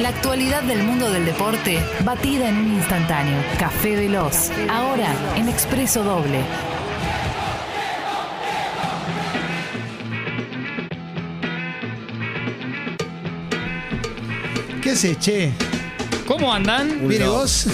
La actualidad del mundo del deporte, batida en un instantáneo. Café Veloz. Ahora en Expreso Doble. ¿Qué haces, che? ¿Cómo andan? Un ¿Viene love, vos?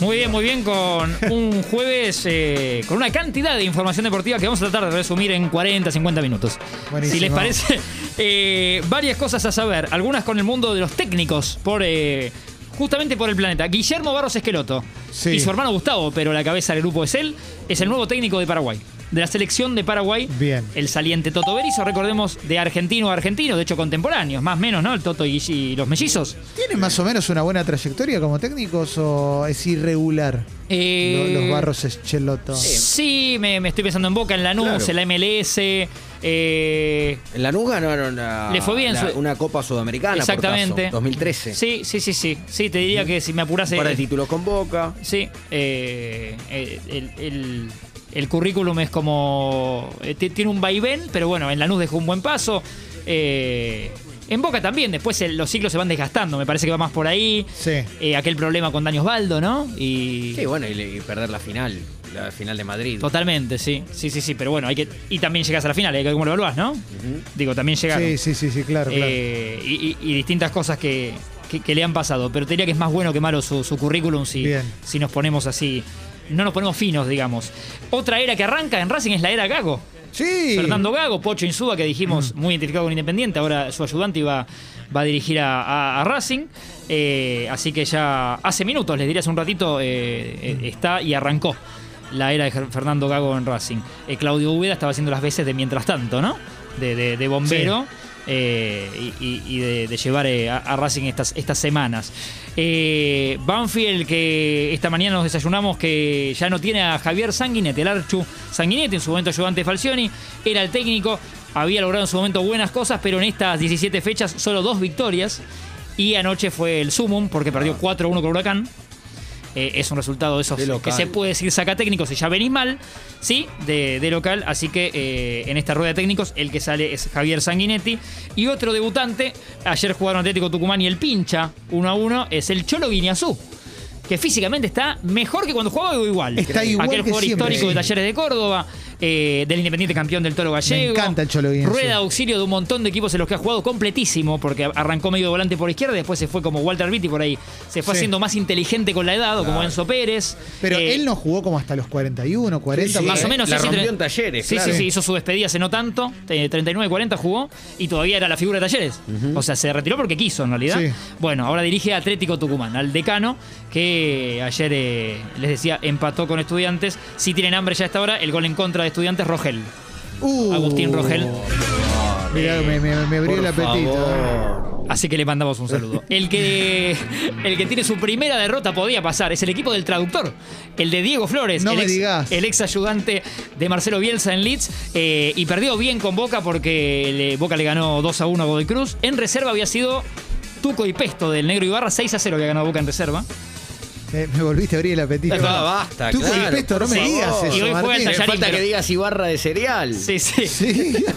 Muy bien, muy bien, con un jueves eh, con una cantidad de información deportiva que vamos a tratar de resumir en 40, 50 minutos. Buenísimo. Si les parece, eh, varias cosas a saber, algunas con el mundo de los técnicos, por eh, justamente por el planeta. Guillermo Barros Esqueloto Sí. y su hermano Gustavo, pero la cabeza del grupo es él, es el nuevo técnico de Paraguay. De la selección de Paraguay, Bien. el saliente Toto Berizzo, recordemos, de argentino a argentino, de hecho contemporáneos, más o menos, ¿no? El Toto y, y los mellizos. ¿Tienen más o menos una buena trayectoria como técnicos o es irregular? Eh, Lo- los barros Escheloto. Sí, me, me estoy pensando en Boca, en Lanús, Claro. en la MLS. Eh, En Lanús ganaron una, Le fue bien la- su- una Copa Sudamericana. Exactamente. Por caso, 2013. sí, sí, sí, sí. Sí, te diría que si me apurase. Un par de títulos con Boca. Sí, eh, el, el- el currículum es como. eh, ti- tiene un vaivén, pero bueno, en Lanús dejó un buen paso. Eh, en Boca también, después el- los ciclos se van desgastando, me parece que va más por ahí. Sí. Eh, aquel problema con Dani Osvaldo, ¿no? Y. Sí, bueno, y, y perder la final. La final de Madrid. Totalmente, sí. Sí, sí, sí. Pero bueno, hay que. Y también llegas a la final, hay que ver cómo lo evaluás, ¿no? Digo, también llegaron. Sí, sí, sí, sí, claro, claro. Eh, y, y- y distintas cosas que, que- que le han pasado. Pero te diría que es más bueno que malo su, su currículum si, Bien. si nos ponemos así. No nos ponemos finos, digamos. Otra era que arranca en Racing es la era Gago. sí. Fernando Gago, Pocho Insúa, que dijimos Mm. muy identificado con Independiente, ahora su ayudante iba, va a dirigir a, a- a Racing. Eh, así que ya hace minutos, les diría hace un ratito, eh, eh, está y arrancó la era de Fernando Gago en Racing. Eh, Claudio Úbeda estaba haciendo las veces de mientras tanto, ¿no? De, de- de bombero. eh, y, de, de llevar eh, a, a Racing estas, estas semanas. Eh, Banfield, que esta mañana nos desayunamos que ya no tiene a Javier Sanguinetti, el Archu Sanguinetti, en su momento ayudante Falcioni, era el técnico, había logrado en su momento buenas cosas, pero en estas 17 fechas solo dos victorias. Y anoche fue el sumum porque perdió 4-1 con Huracán. Eh, es un resultado de esos De que se puede decir saca técnicos si ya venís mal, sí, de, de local. Así que eh, en esta rueda de técnicos el que sale es Javier Sanguinetti. Y otro debutante, ayer jugaron Atlético Tucumán y el pincha 1 a 1, es el Cholo Guiñazú. Que físicamente está mejor que cuando jugaba igual. Está igual Aquel que jugador siempre, histórico de. Talleres de Córdoba, eh, del Independiente campeón del Toro Gallego. encanta el Cholo Guiñazú. Rueda de auxilio de un montón de equipos en los que ha jugado completísimo, porque arrancó medio volante por izquierda, después se fue como Walter Vitti por ahí. Se fue Sí. haciendo más inteligente con la edad, o como Enzo Pérez. Pero Eh, él no jugó como hasta los 41, 40. Sí, más eh, o menos la sí, sí, rompió en Talleres, Sí, claro. sí, sí, hizo su despedida hace no tanto, eh, 39-40 jugó y todavía era la figura de Talleres. O sea, se retiró porque quiso en realidad. Sí. Bueno, ahora dirige a Atlético Tucumán, al decano, que ayer eh, les decía empató con Estudiantes. Si tienen hambre ya a esta hora, el gol en contra Estudiantes, Rogel. Uh, Agustín Rogel. Mirá, me, me, me abrió el apetito. favor. Así que le mandamos un saludo. El que, el que tiene su primera derrota podía pasar es el equipo del traductor, el de Diego Flores, No el, me ex, digas. el ex ayudante de Marcelo Bielsa en Leeds, eh, y perdió bien con Boca porque le- Boca le ganó 2 a 1 a Godoy Cruz. En reserva había sido Tuco y Pesto del Negro Ibarra, 6 a 0 había ganado Boca en reserva. Me, me volviste a abrir el apetito. Ah, basta, Tú con claro, el pesto, no me digas eso. Y hoy juega el Tallarín, falta pero- que digas Ibarra de cereal. Sí, sí. Sí.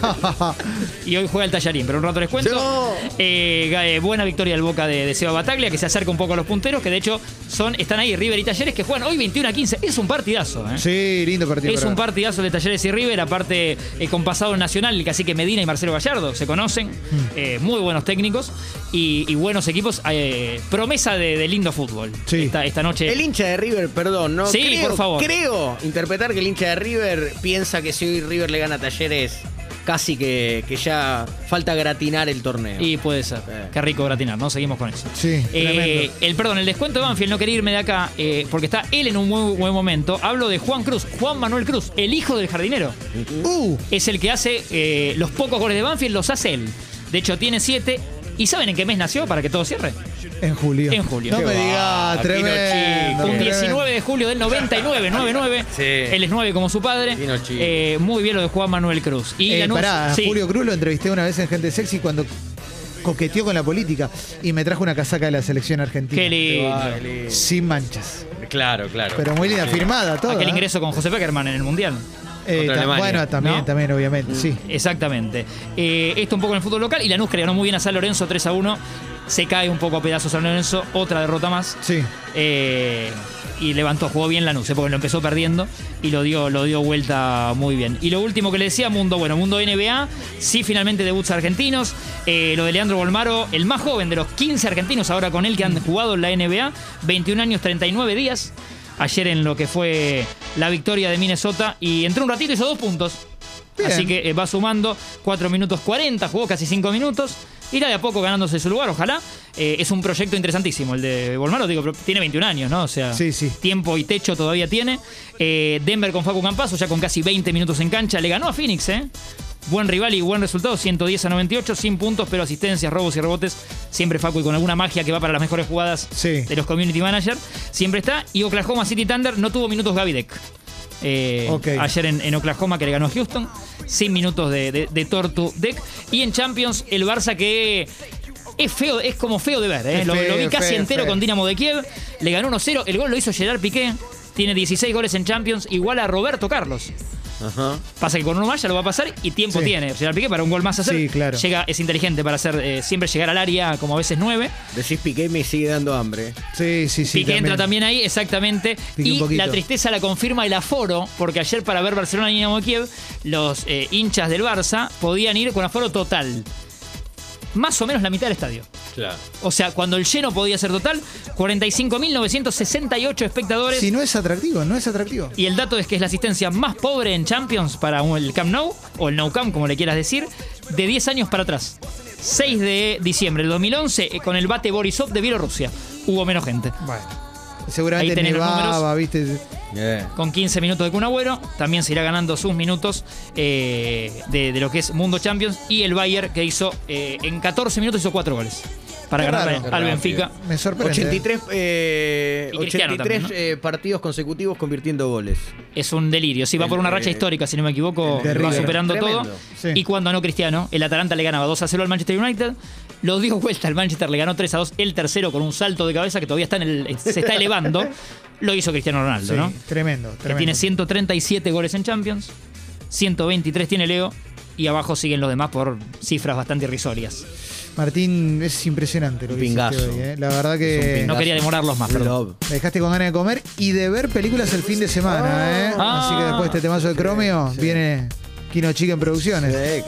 Y hoy juega el Tallarín, pero un rato les cuento. No. Eh, eh, buena victoria del Boca de, de Seba Bataglia, que se acerca un poco a los punteros, que de hecho son, están ahí River y Talleres, que juegan hoy 21 a 15. Es un partidazo, ¿eh? sí, lindo partido. Es un partidazo de Talleres y River, aparte eh, con pasado nacional, el cacique Medina y Marcelo Gallardo, se conocen, eh, muy buenos técnicos y, y buenos equipos, eh, promesa de, de lindo fútbol Sí. esta, esta noche. El hincha de River, perdón, ¿no? Sí, creo, por favor. Creo interpretar que el hincha de River piensa que si hoy River le gana a Talleres, casi que, que ya falta gratinar el torneo. Y puede ser. Eh. Qué rico gratinar, ¿no? Seguimos con eso. Sí, Eh, el perdón, el descuento de Banfield, no quería irme de acá eh, porque está él en un muy buen momento. Hablo de Juan Cruz, Juan Manuel Cruz, el hijo del jardinero. Uh, Es el que hace eh, los pocos goles de Banfield, los hace él. De hecho, tiene siete. ¿Y saben en qué mes nació para que todo cierre? en julio. En julio. No Qué me digas, tremendo. Un tremendo. 19 de julio del 99, 99. Sí. Él es 9 como su padre. Vino chico. Eh, muy bien lo de Juan Manuel Cruz. Y Eh, Lanús- pará, sí. Julio Cruz lo entrevisté una vez en Gente Sexy cuando coqueteó con la política y me trajo una casaca de la selección argentina. Qué lindo. Sin manchas. Claro, claro. Pero muy linda, firmada, todo. Aquel ¿eh? ingreso con José Peckerman en el Mundial. Eh, contra ta- Alemania. bueno, también, ¿no? también, obviamente, sí. Exactamente. Eh, esto un poco en el fútbol local. Y Lanús que ganó muy bien a San Lorenzo 3 a 1. Se cae un poco a pedazos San Lorenzo. Otra derrota más. Sí. Eh, y levantó, jugó bien Lanús, porque lo empezó perdiendo y lo dio, lo dio vuelta muy bien. Y lo último que le decía, Mundo, bueno, Mundo NBA, sí finalmente debuts argentinos. Eh, lo de Leandro Bolmaro, el más joven de los 15 argentinos ahora con él que han jugado en la NBA, 21 años, 39 días. Ayer en lo que fue la victoria de Minnesota y entró un ratito y hizo dos puntos. Bien. Así que eh, va sumando 4 minutos 40, jugó casi 5 minutos. Irá de a poco ganándose su lugar, ojalá. Eh, es un proyecto interesantísimo el de Bolmaro, digo, pero tiene 21 años, ¿no? O sea, Sí, sí. tiempo y techo todavía tiene. Eh, Denver con Facu Campazo, ya con casi 20 minutos en cancha, le ganó a Phoenix, ¿eh? Buen rival y buen resultado, 110 a 98, sin puntos, pero asistencias, robos y rebotes. Siempre Facu y con alguna magia que va para las mejores jugadas Sí. de los community managers. Siempre está. Y Oklahoma City Thunder no tuvo minutos Gavidec. Eh. Ayer en, en Oklahoma que le ganó a Houston. Sin minutos de, de, de Tortu Deck. Y en Champions, el Barça que es feo, es como feo de ver. ¿eh? Lo, feo, lo vi casi feo, entero feo. con Dinamo de Kiev. Le ganó 1-0. El gol lo hizo Gerard Piqué. Tiene 16 goles en Champions, igual a Roberto Carlos. Ajá. Pasa que con uno más ya lo va a pasar y tiempo Sí. tiene. Gerard Piqué para un gol más hacer. Sí, claro. Llega, es inteligente para hacer eh, siempre llegar al área como a veces 9. Decís Piqué y me sigue dando hambre. Sí, sí, sí. Piqué entra también ahí, exactamente. Y la tristeza la confirma el aforo, porque ayer para ver Barcelona y Dinamo Kiev, los eh, hinchas del Barça podían ir con aforo total. Más o menos la mitad del estadio. Claro. O sea, cuando el lleno podía ser total, 45.968 espectadores. Si no es atractivo, no es atractivo. Y el dato es que es la asistencia más pobre en Champions para el Camp Nou, o el Nou Camp, como le quieras decir, de 10 años para atrás. 6 de diciembre del 2011, eh, con el bate Borisov de Bielorrusia. Hubo menos gente. Bueno. Seguramente Ahí tenés los nevaba, números. viste. Con 15 minutos de Kun Agüero, también se irá ganando sus minutos eh, de, de lo que es Mundo Champions. Y el Bayern, que hizo eh, en 14 minutos, hizo 4 goles. Para Qué ganar raro. al. Benfica. Me sorprende. 83, eh, Y Cristiano 83 también, eh, partidos consecutivos convirtiendo goles. Es un delirio. Sí, va por una racha eh, histórica, si no me equivoco. Va River. superando Tremendo. todo. Sí. Y cuando no Cristiano, el Atalanta le ganaba 2 a 0 al Manchester United. Lo dio vuelta al Manchester, le ganó 3 a 2. El tercero con un salto de cabeza que todavía está en el, se está elevando. Lo hizo Cristiano Ronaldo, Sí, ¿no? Tremendo, Que tremendo. tiene 137 goles en Champions. 123 tiene Leo. Y abajo siguen los demás por cifras bastante irrisorias. Martín, es impresionante lo que pingazo. hoy, ¿eh? La verdad que. No quería demorarlos más, perdón. Love. me dejaste con ganas de comer y de ver películas el fin de semana, ¿eh? Ah. Así que después de este temazo de Cromio viene Kino Chica en producciones. Sí,